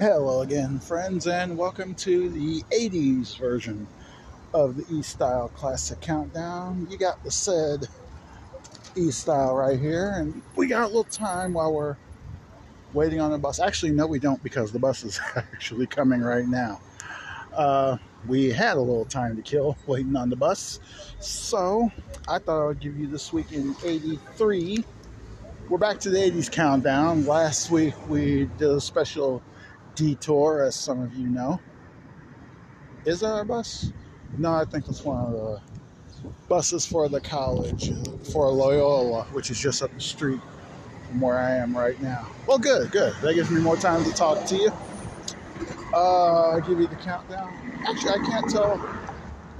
Hello again, friends, and welcome to the 80s version of the E Style Classic Countdown. You got the said E Style right here, and we got a little time while we're waiting on the bus. Actually, no, we don't because the bus is actually coming right now. Uh, we had a little time to kill waiting on the bus, so I thought I would give you this week in 83. We're back to the 80s countdown. Last week we did a special detour, as some of you know. Is that our bus? No, I think it's one of the buses for the college, for Loyola, which is just up the street from where I am right now. Well, good, good. That gives me more time to talk to you. Uh, I'll give you the countdown. Actually, I can't tell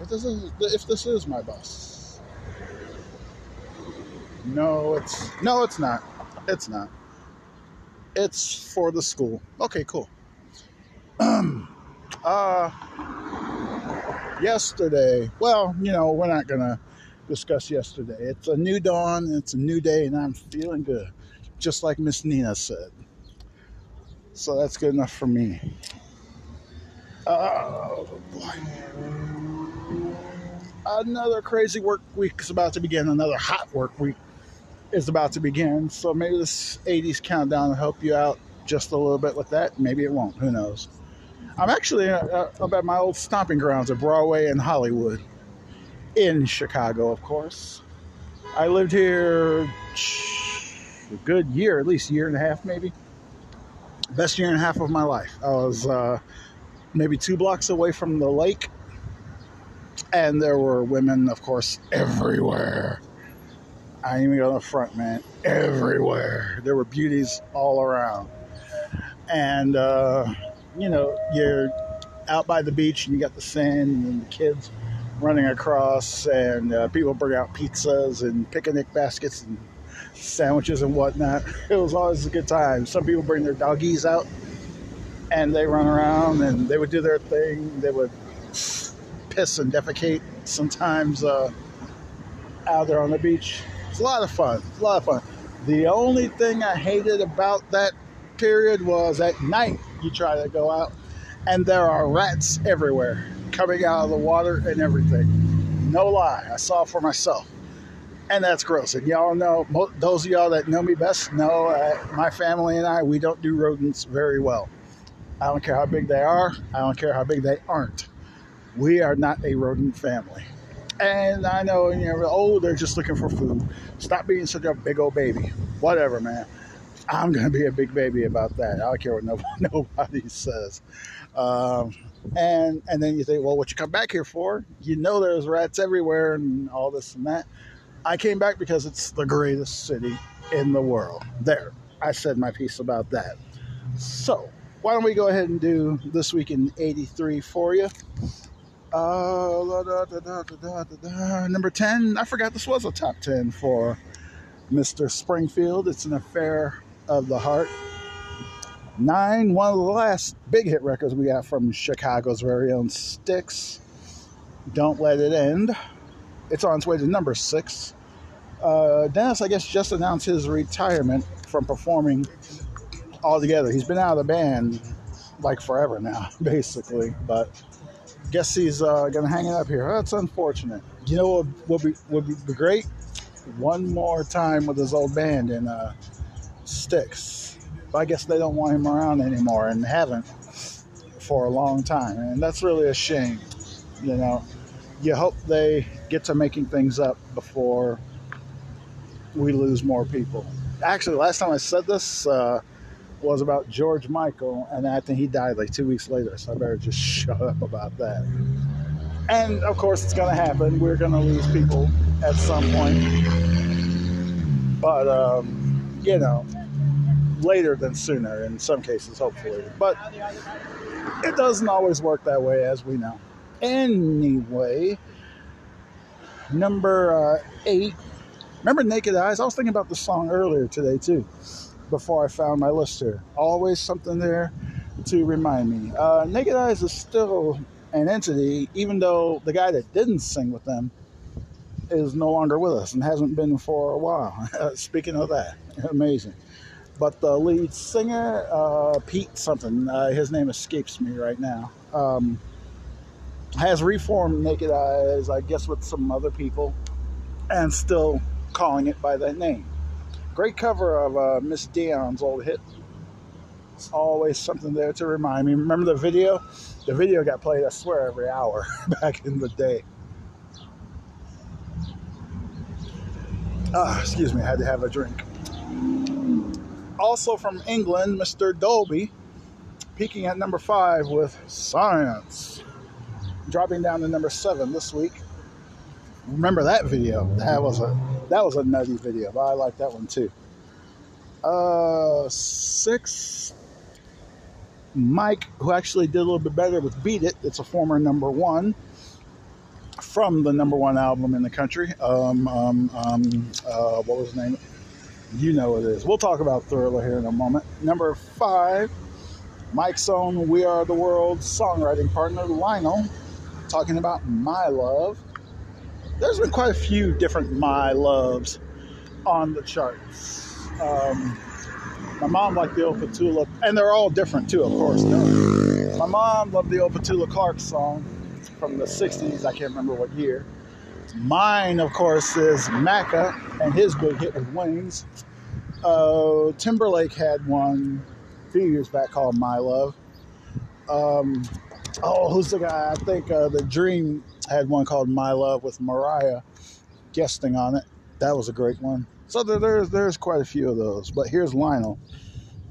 if this is if this is my bus. No, it's no, it's not. It's not. It's for the school. Okay, cool. uh, yesterday, well, you know, we're not going to discuss yesterday. It's a new dawn, it's a new day, and I'm feeling good, just like Miss Nina said. So that's good enough for me. Oh, boy. Another crazy work week is about to begin, another hot work week is about to begin. So maybe this 80s countdown will help you out just a little bit with that. Maybe it won't. Who knows? I'm actually uh, uh, up at my old stomping grounds at Broadway and Hollywood in Chicago, of course. I lived here a good year, at least a year and a half, maybe. Best year and a half of my life. I was uh, maybe two blocks away from the lake, and there were women, of course, everywhere. I ain't even go to the front, man. Everywhere. There were beauties all around. And, uh, you know, you're out by the beach and you got the sand and the kids running across, and uh, people bring out pizzas and picnic baskets and sandwiches and whatnot. It was always a good time. Some people bring their doggies out and they run around and they would do their thing. They would piss and defecate sometimes uh, out there on the beach. It's a lot of fun. It's a lot of fun. The only thing I hated about that period was at night you try to go out and there are rats everywhere coming out of the water and everything. No lie, I saw for myself. And that's gross. And y'all know, those of y'all that know me best know uh, my family and I, we don't do rodents very well. I don't care how big they are, I don't care how big they aren't. We are not a rodent family. And I know, you know, oh, they're just looking for food. Stop being such a big old baby. Whatever, man. I'm going to be a big baby about that. I don't care what nobody, nobody says. Um, and and then you think, well, what you come back here for? You know, there's rats everywhere and all this and that. I came back because it's the greatest city in the world. There, I said my piece about that. So, why don't we go ahead and do this week in '83 for you? Uh, da, da, da, number 10, I forgot this was a top 10 for Mr. Springfield. It's an affair of the heart. Nine, one of the last big hit records we got from Chicago's very own Styx. Don't Let It End. It's on its way to number six. Uh, Dennis, I guess, just announced his retirement from performing altogether. He's been out of the band like forever now, basically. But guess he's uh, to hang it up here. That's unfortunate. You know what would be, would be great? One more time with his old band and uh, Styx. But I guess they don't want him around anymore and haven't for a long time. And that's really a shame. You know, you hope they get to making things up before we lose more people. Actually, last time I said this uh, was about George Michael, and I think he died like two weeks later, so I better just shut up about that. And of course, it's going to happen. We're going to lose people at some point. But, um, you know, later than sooner in some cases, hopefully. But it doesn't always work that way, as we know. Anyway, number uh, eight. Remember Naked Eyes? I was thinking about the song earlier today, too, before I found my list here. Always something there to remind me. Uh, Naked Eyes is still an entity, even though the guy that didn't sing with them is no longer with us and hasn't been for a while. Speaking of that, amazing. But the lead singer, uh, Pete something, uh, his name escapes me right now, um, has reformed Naked Eyes, I guess, with some other people, and still calling it by that name. Great cover of uh, Miss Dion's old hit. It's always something there to remind me. Remember the video? The video got played, I swear, every hour back in the day. Ah, excuse me, I had to have a drink. Also from England, Mr. Dolby, peaking at number five with Science, dropping down to number seven this week. Remember that video? That was a that was a nutty video, but I like that one too. Uh, six. Mike, who actually did a little bit better with "Beat It," it's a former number one from the number one album in the country. Um, um, um, uh, what was the name? You know it is. We'll talk about Thriller here in a moment. Number five, Mike's own We Are the World songwriting partner, Lionel, talking about My Love. There's been quite a few different My Loves on the charts. Um, my mom liked the old Petula, and they're all different too, of course. No. My mom loved the old Petula Clark song from the 60s. I can't remember what year. Mine, of course, is Macca and his big hit with Wings. Uh, Timberlake had one a few years back called My Love. Um, oh, who's the guy? I think uh, The Dream had one called My Love with Mariah guesting on it. That was a great one. So there's there's quite a few of those. But here's Lionel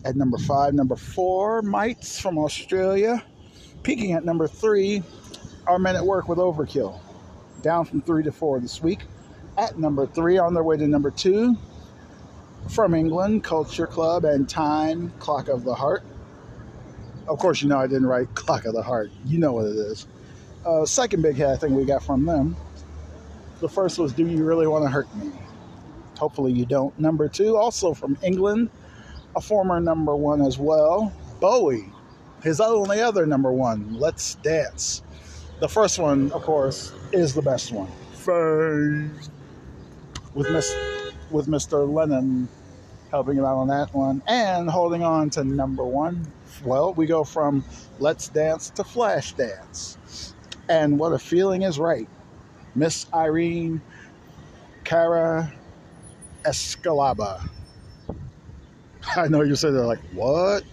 at number five. Number four, Mites from Australia. Peaking at number three, Our Men at Work with Overkill down from three to four this week. At number three, on their way to number two, from England, Culture Club and Time, Clock of the Heart. Of course, you know I didn't write Clock of the Heart. You know what it is. Uh, second big hit I think we got from them. The first was Do You Really Want to Hurt Me? Hopefully you don't. Number two, also from England, a former number one as well, Bowie. His only other number one, Let's Dance. The first one, of course, is the best one. Fame. With Miss with Mr. Lennon helping him out on that one and holding on to number one. Well, we go from Let's Dance to Flash Dance. And what a feeling is right. Miss Irene Cara Escalaba. I know you said they're like, what?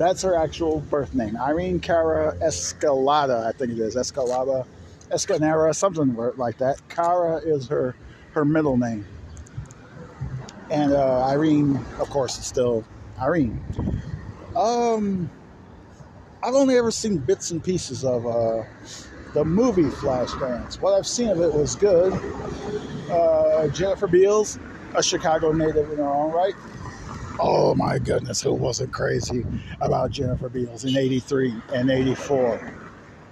That's her actual birth name. Irene Cara Escalada, I think it is. Escalada, Escanera, something like that. Cara is her her middle name. And uh, Irene, of course, is still Irene. Um, I've only ever seen bits and pieces of uh, the movie Flashdance. What I've seen of it was good. Uh, Jennifer Beals, a Chicago native in her own right, Oh my goodness, who wasn't crazy about Jennifer Beals in 83 and 84?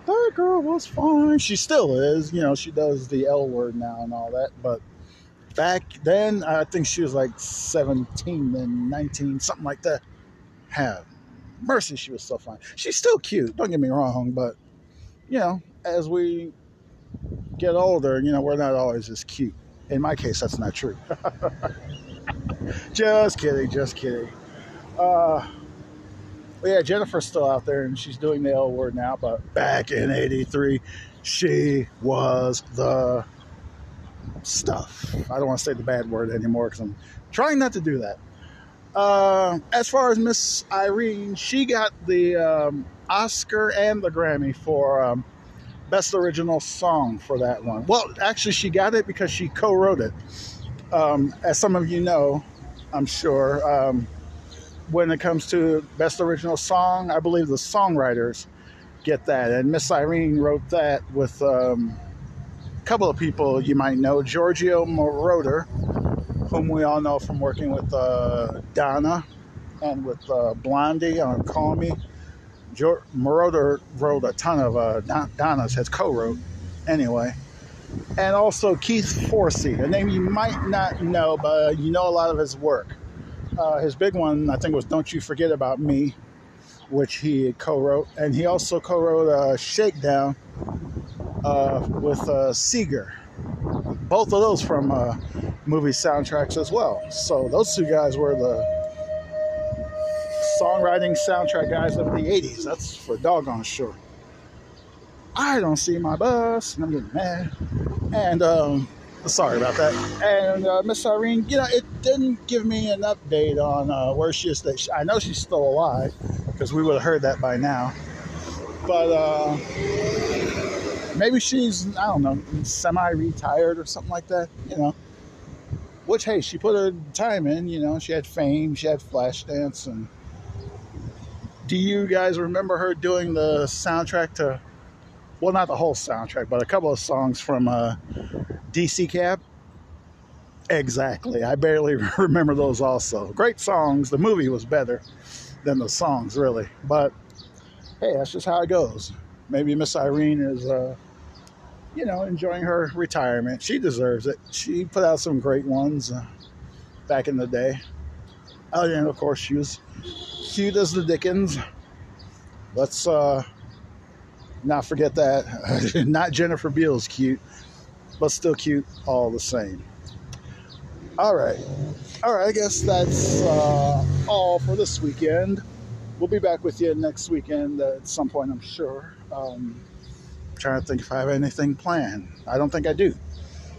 That girl was fine. She still is. You know, she does the L word now and all that. But back then, I think she was like 17 and 19, something like that. Have mercy, she was so fine. She's still cute, don't get me wrong. But, you know, as we get older, you know, we're not always as cute. In my case, that's not true. just kidding, just kidding. Uh, yeah, Jennifer's still out there and she's doing the L word now, but back in 83, she was the stuff. I don't want to say the bad word anymore because I'm trying not to do that. Uh, as far as Miss Irene, she got the um, Oscar and the Grammy for um, Best Original Song for that one. Well, actually, she got it because she co wrote it. Um, as some of you know, I'm sure. Um, when it comes to best original song, I believe the songwriters get that, and Miss Irene wrote that with um, a couple of people you might know, Giorgio Moroder, whom we all know from working with uh, Donna and with uh, Blondie on Call Me. Jo- Moroder wrote a ton of uh, Donna's has co-wrote anyway and also Keith Forsey, a name you might not know, but you know a lot of his work. Uh, his big one, I think, was "Don't You Forget About Me," which he co-wrote, and he also co-wrote uh, "Shakedown" uh, with uh, Seger. Both of those from uh, movie soundtracks as well. So those two guys were the songwriting soundtrack guys of the 80s. That's for doggone sure. I don't see my bus, and I'm getting mad. And um, sorry about that. And uh, Miss Irene, you know, it didn't give me an update on uh, where she is. That I know she's still alive because we would have heard that by now. But uh, maybe she's I don't know semi-retired or something like that. You know. Which hey, she put her time in. You know, she had fame, she had Flashdance, and do you guys remember her doing the soundtrack to? Well, not the whole soundtrack, but a couple of songs from uh, DC Cab. Exactly. I barely remember those also. Great songs. The movie was better than the songs, really. But hey, that's just how it goes. Maybe Miss Irene is, uh, you know, enjoying her retirement. She deserves it. She put out some great ones uh, back in the day. Oh, and of course, she was cute as the Dickens. Let's uh, not forget that. not Jennifer Beals cute, but still cute all the same. All right. All right, I guess that's uh, all for this weekend. We'll be back with you next weekend at some point, I'm sure. Um, trying to think if I have anything planned. I don't think I do.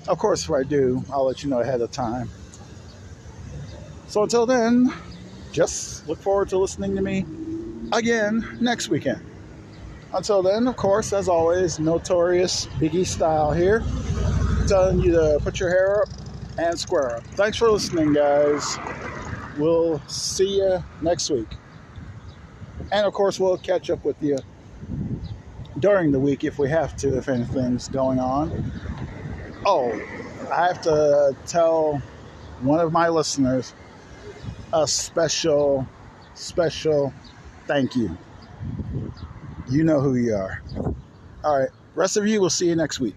Of course, if I do, I'll let you know ahead of time. So until then, just look forward to listening to me again next weekend. Until then, of course, as always, notorious Biggie style here, telling you to put your hair up and square up. Thanks for listening, guys. We'll see you next week. And of course, we'll catch up with you during the week if we have to, if anything's going on. Oh, I have to tell one of my listeners a special, special thank you. You know who you are. All right. Rest of you, we'll see you next week.